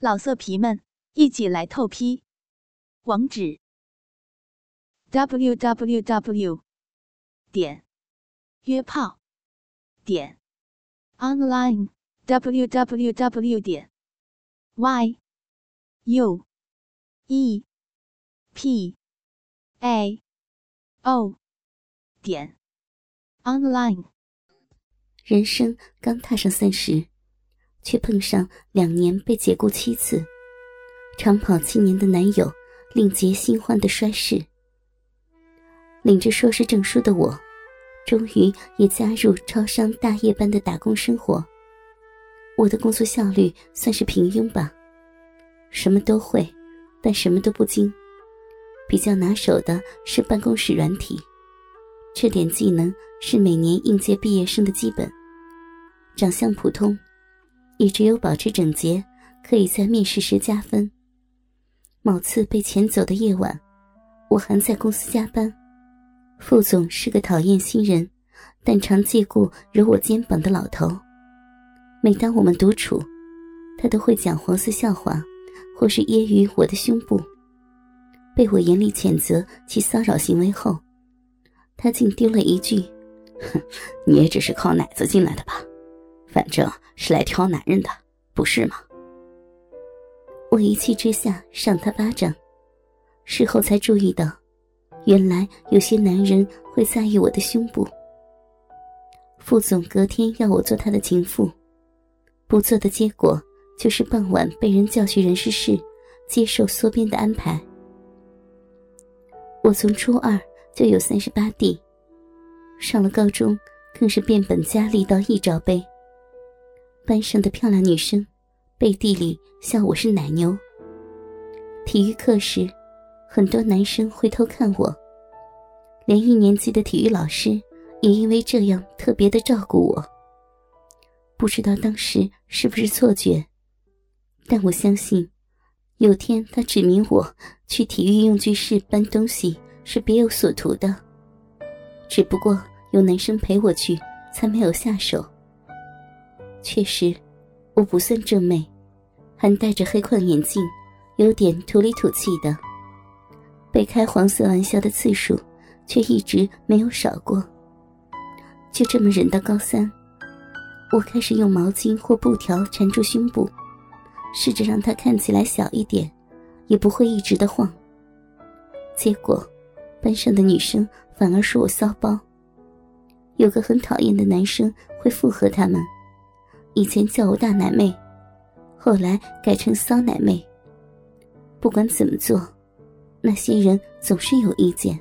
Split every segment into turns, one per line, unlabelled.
老色皮们，一起来透批！网址：w w w 点约炮点 online w w w 点 y u e p a o 点 online。
人生刚踏上三十。却碰上两年被解雇七次、长跑七年的男友，另结新欢的衰事。领着硕士证书的我，终于也加入超商大夜班的打工生活。我的工作效率算是平庸吧，什么都会，但什么都不精。比较拿手的是办公室软体，这点技能是每年应届毕业生的基本。长相普通。也只有保持整洁，可以在面试时加分。某次被遣走的夜晚，我还在公司加班。副总是个讨厌新人，但常借故揉我肩膀的老头。每当我们独处，他都会讲黄色笑话，或是揶揄我的胸部。被我严厉谴责其骚扰行为后，他竟丢了一句：“
哼，你也只是靠奶子进来的吧？”反正是来挑男人的，不是吗？
我一气之下赏他巴掌，事后才注意到，原来有些男人会在意我的胸部。副总隔天要我做他的情妇，不做的结果就是傍晚被人叫去人事室接受缩编的安排。我从初二就有三十八 D，上了高中更是变本加厉到一罩杯。班上的漂亮女生，背地里笑我是奶牛。体育课时，很多男生会偷看我，连一年级的体育老师也因为这样特别的照顾我。不知道当时是不是错觉，但我相信，有天他指明我去体育用具室搬东西是别有所图的。只不过有男生陪我去，才没有下手。确实，我不算正妹，还戴着黑框眼镜，有点土里土气的。被开黄色玩笑的次数，却一直没有少过。就这么忍到高三，我开始用毛巾或布条缠住胸部，试着让它看起来小一点，也不会一直的晃。结果，班上的女生反而说我骚包。有个很讨厌的男生会附和他们。以前叫我大奶妹，后来改成骚奶妹。不管怎么做，那些人总是有意见。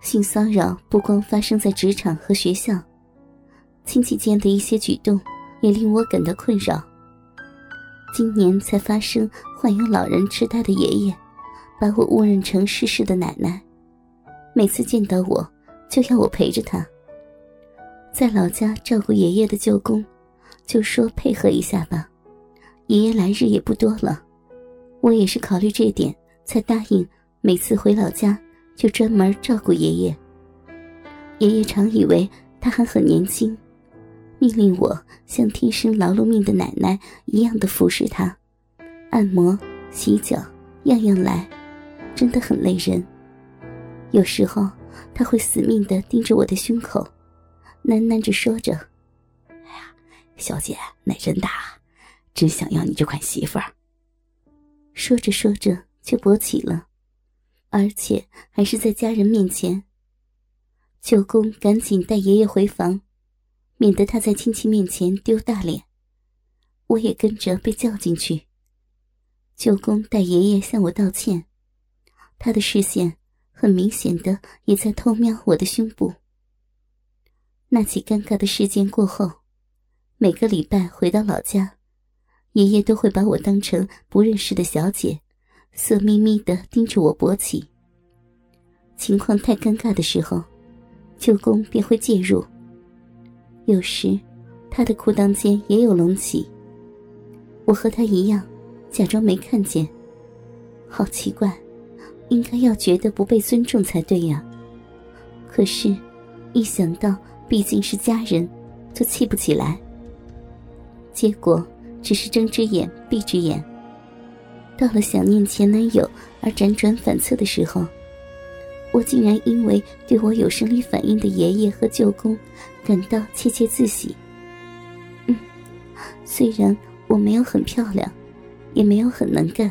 性骚扰不光发生在职场和学校，亲戚间的一些举动也令我感到困扰。今年才发生患有老人痴呆的爷爷，把我误认成逝世的奶奶，每次见到我就要我陪着他。在老家照顾爷爷的舅公，就说配合一下吧。爷爷来日也不多了，我也是考虑这点才答应。每次回老家就专门照顾爷爷。爷爷常以为他还很年轻，命令我像天生劳碌命的奶奶一样的服侍他，按摩、洗脚，样样来，真的很累人。有时候他会死命的盯着我的胸口。喃喃着说着：“
哎呀，小姐奶真大，真想要你这款媳妇儿。”
说着说着就勃起了，而且还是在家人面前。舅公赶紧带爷爷回房，免得他在亲戚面前丢大脸。我也跟着被叫进去。舅公带爷爷向我道歉，他的视线很明显的也在偷瞄我的胸部。那起尴尬的事件过后，每个礼拜回到老家，爷爷都会把我当成不认识的小姐，色眯眯的盯着我勃起。情况太尴尬的时候，舅公便会介入。有时，他的裤裆间也有隆起，我和他一样，假装没看见。好奇怪，应该要觉得不被尊重才对呀。可是，一想到……毕竟是家人，就气不起来。结果只是睁只眼闭只眼。到了想念前男友而辗转反侧的时候，我竟然因为对我有生理反应的爷爷和舅公感到窃窃自喜。嗯，虽然我没有很漂亮，也没有很能干，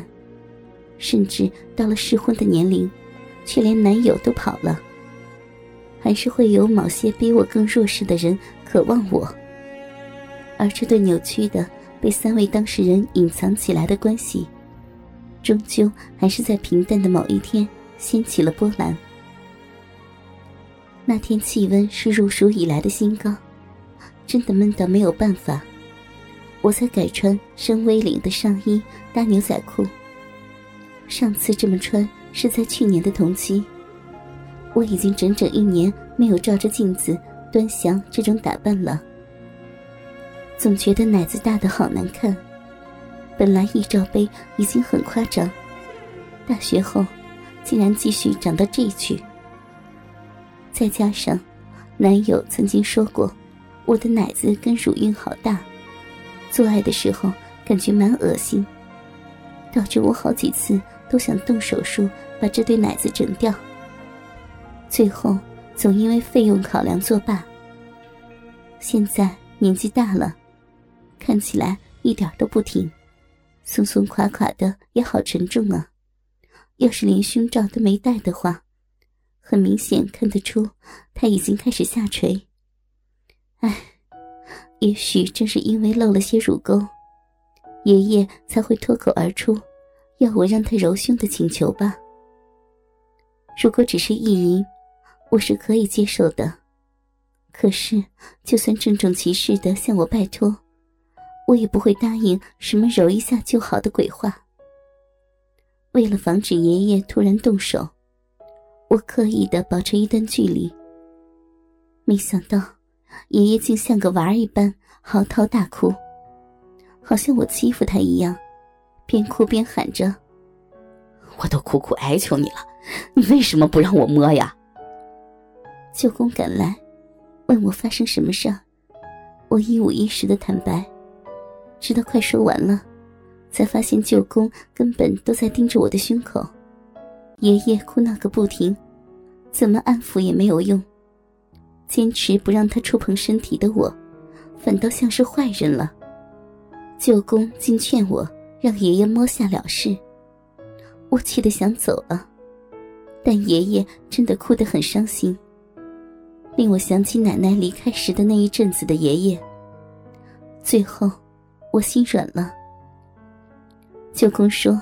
甚至到了适婚的年龄，却连男友都跑了，还是会有某些比我更弱势的人渴望我。而这对扭曲的、被三位当事人隐藏起来的关系，终究还是在平淡的某一天掀起了波澜。那天气温是入暑以来的新高，真的闷到没有办法。我才改穿深 V 领的上衣搭牛仔裤。上次这么穿是在去年的同期。我已经整整一年没有照着镜子端详这种打扮了。总觉得奶子大的好难看，本来一罩杯已经很夸张，大学后竟然继续长到这去。再加上男友曾经说过，我的奶子跟乳晕好大，做爱的时候感觉蛮恶心，导致我好几次都想动手术把这对奶子整掉。最后总因为费用考量作罢。现在年纪大了。看起来一点都不挺，松松垮垮的也好沉重啊！要是连胸罩都没戴的话，很明显看得出他已经开始下垂。唉，也许正是因为露了些乳沟，爷爷才会脱口而出要我让他揉胸的请求吧。如果只是意淫，我是可以接受的。可是，就算郑重其事的向我拜托。我也不会答应什么揉一下就好的鬼话。为了防止爷爷突然动手，我刻意的保持一段距离。没想到，爷爷竟像个娃儿一般嚎啕大哭，好像我欺负他一样，边哭边喊着：“
我都苦苦哀求你了，你为什么不让我摸呀？”
舅公赶来，问我发生什么事儿，我一五一十的坦白。直到快说完了，才发现舅公根本都在盯着我的胸口，爷爷哭闹个不停，怎么安抚也没有用。坚持不让他触碰身体的我，反倒像是坏人了。舅公竟劝我让爷爷摸下了事，我气得想走了，但爷爷真的哭得很伤心，令我想起奶奶离开时的那一阵子的爷爷。最后。我心软了。舅公说，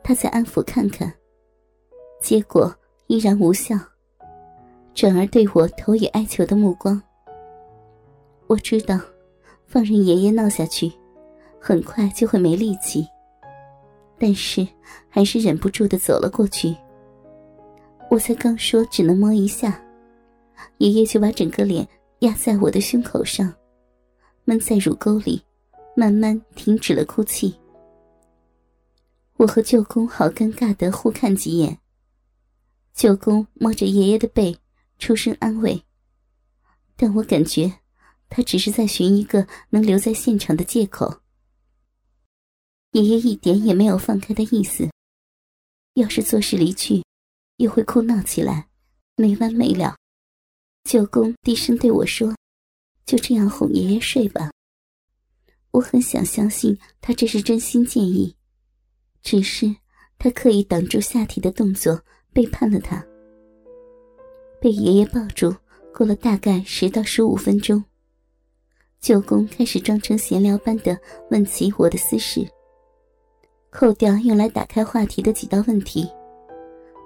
他在安抚看看，结果依然无效，转而对我投以哀求的目光。我知道，放任爷爷闹下去，很快就会没力气，但是还是忍不住的走了过去。我才刚说只能摸一下，爷爷就把整个脸压在我的胸口上，闷在乳沟里。慢慢停止了哭泣。我和舅公好尴尬的互看几眼。舅公摸着爷爷的背，出声安慰。但我感觉，他只是在寻一个能留在现场的借口。爷爷一点也没有放开的意思。要是做事离去，又会哭闹起来，没完没了。舅公低声对我说：“就这样哄爷爷睡吧。”我很想相信他这是真心建议，只是他刻意挡住下体的动作，背叛了他。被爷爷抱住，过了大概十到十五分钟，舅公开始装成闲聊般的问起我的私事。扣掉用来打开话题的几道问题，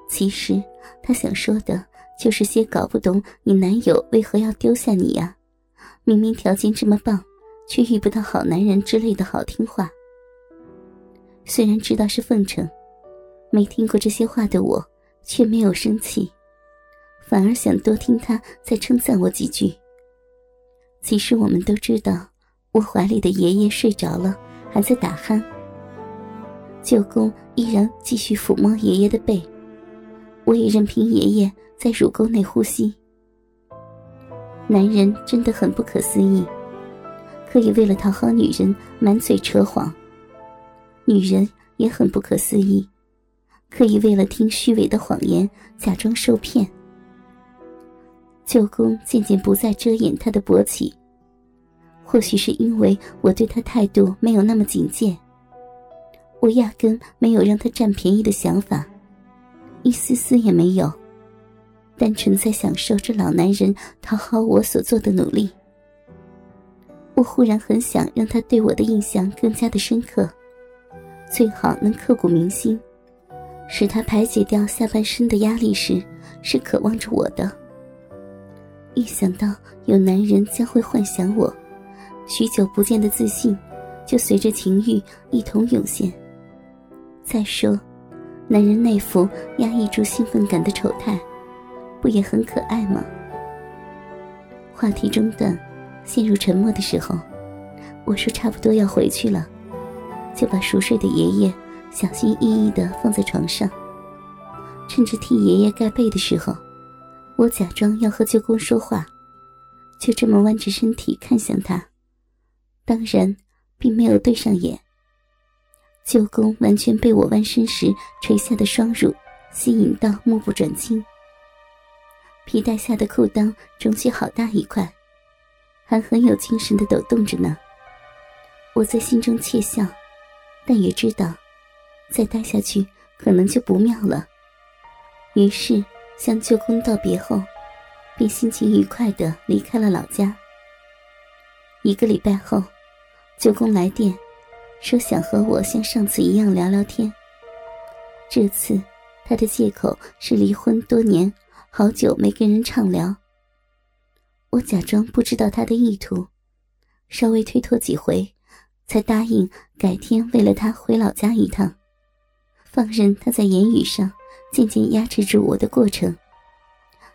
其实他想说的就是些搞不懂你男友为何要丢下你呀，明明条件这么棒。却遇不到好男人之类的好听话。虽然知道是奉承，没听过这些话的我却没有生气，反而想多听他再称赞我几句。其实我们都知道，我怀里的爷爷睡着了，还在打鼾。舅公依然继续抚摸爷爷的背，我也任凭爷爷在乳沟内呼吸。男人真的很不可思议。可以为了讨好女人满嘴扯谎，女人也很不可思议，可以为了听虚伪的谎言假装受骗。舅公渐渐不再遮掩他的勃起，或许是因为我对他态度没有那么警戒，我压根没有让他占便宜的想法，一丝丝也没有，单纯在享受这老男人讨好我所做的努力。我忽然很想让他对我的印象更加的深刻，最好能刻骨铭心，使他排解掉下半身的压力时，是渴望着我的。一想到有男人将会幻想我，许久不见的自信就随着情欲一同涌现。再说，男人那副压抑住兴奋感的丑态，不也很可爱吗？话题中断，陷入沉默的时候，我说差不多要回去了，就把熟睡的爷爷小心翼翼地放在床上，趁着替爷爷盖被的时候。我假装要和舅公说话，就这么弯着身体看向他，当然并没有对上眼。舅公完全被我弯身时垂下的双乳吸引到，目不转睛。皮带下的裤裆肿起好大一块，还很有精神的抖动着呢。我在心中窃笑，但也知道，再待下去可能就不妙了。于是。向舅公道别后，便心情愉快地离开了老家。一个礼拜后，舅公来电，说想和我像上次一样聊聊天。这次他的借口是离婚多年，好久没跟人畅聊。我假装不知道他的意图，稍微推脱几回，才答应改天为了他回老家一趟，放任他在言语上。渐渐压制住我的过程，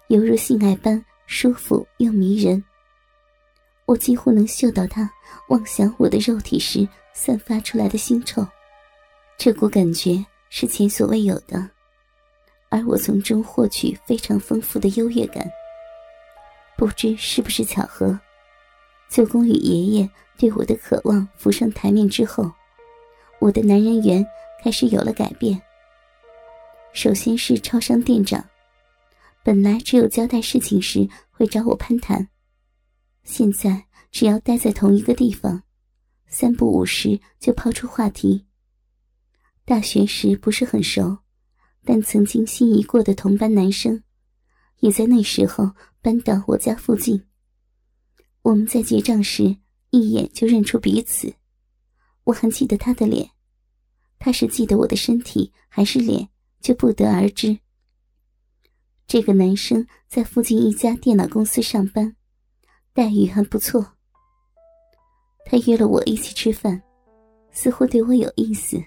犹如性爱般舒服又迷人。我几乎能嗅到他妄想我的肉体时散发出来的腥臭，这股感觉是前所未有的，而我从中获取非常丰富的优越感。不知是不是巧合，舅公与爷爷对我的渴望浮上台面之后，我的男人缘开始有了改变。首先是超商店长，本来只有交代事情时会找我攀谈，现在只要待在同一个地方，三不五时就抛出话题。大学时不是很熟，但曾经心仪过的同班男生，也在那时候搬到我家附近。我们在结账时一眼就认出彼此，我还记得他的脸，他是记得我的身体还是脸？就不得而知。这个男生在附近一家电脑公司上班，待遇还不错。他约了我一起吃饭，似乎对我有意思。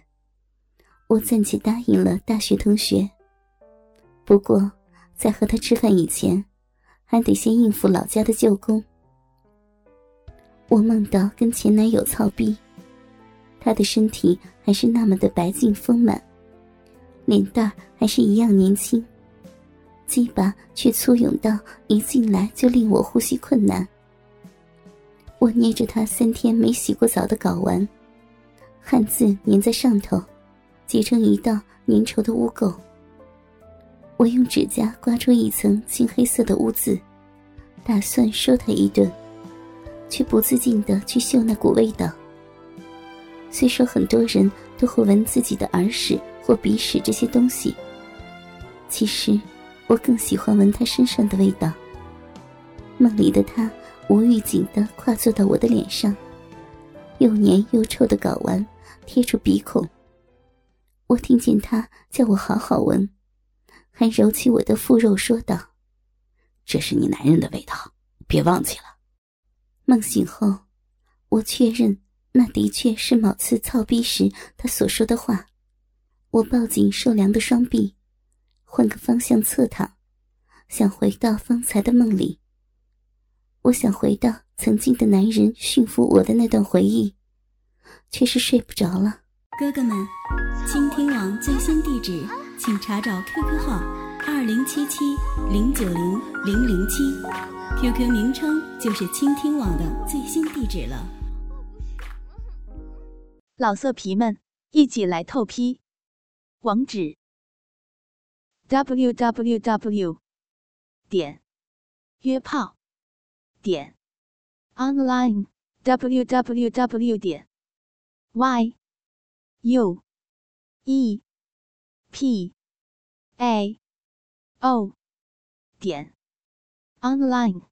我暂且答应了大学同学。不过，在和他吃饭以前，还得先应付老家的舅公。我梦到跟前男友操逼，他的身体还是那么的白净丰满。脸蛋还是一样年轻，鸡巴却粗勇到一进来就令我呼吸困难。我捏着他三天没洗过澡的睾丸，汗渍粘在上头，结成一道粘稠的污垢。我用指甲刮出一层青黑色的污渍，打算说他一顿，却不自禁的去嗅那股味道。虽说很多人都会闻自己的耳屎。或鼻屎这些东西，其实我更喜欢闻他身上的味道。梦里的他无预警的跨坐到我的脸上，又黏又臭的睾丸贴住鼻孔。我听见他叫我好好闻，还揉起我的腹肉说道：“
这是你男人的味道，别忘记了。”
梦醒后，我确认那的确是某次操逼时他所说的话。我抱紧受凉的双臂，换个方向侧躺，想回到方才的梦里。我想回到曾经的男人驯服我的那段回忆，却是睡不着了。
哥哥们，倾听网最新地址，请查找 QQ 号二零七七零九零零零七，QQ 名称就是倾听网的最新地址了。
老色皮们，一起来透批，网址：www. 点约炮.点 online，www. 点 y。U E. P. A. O. 点。Online。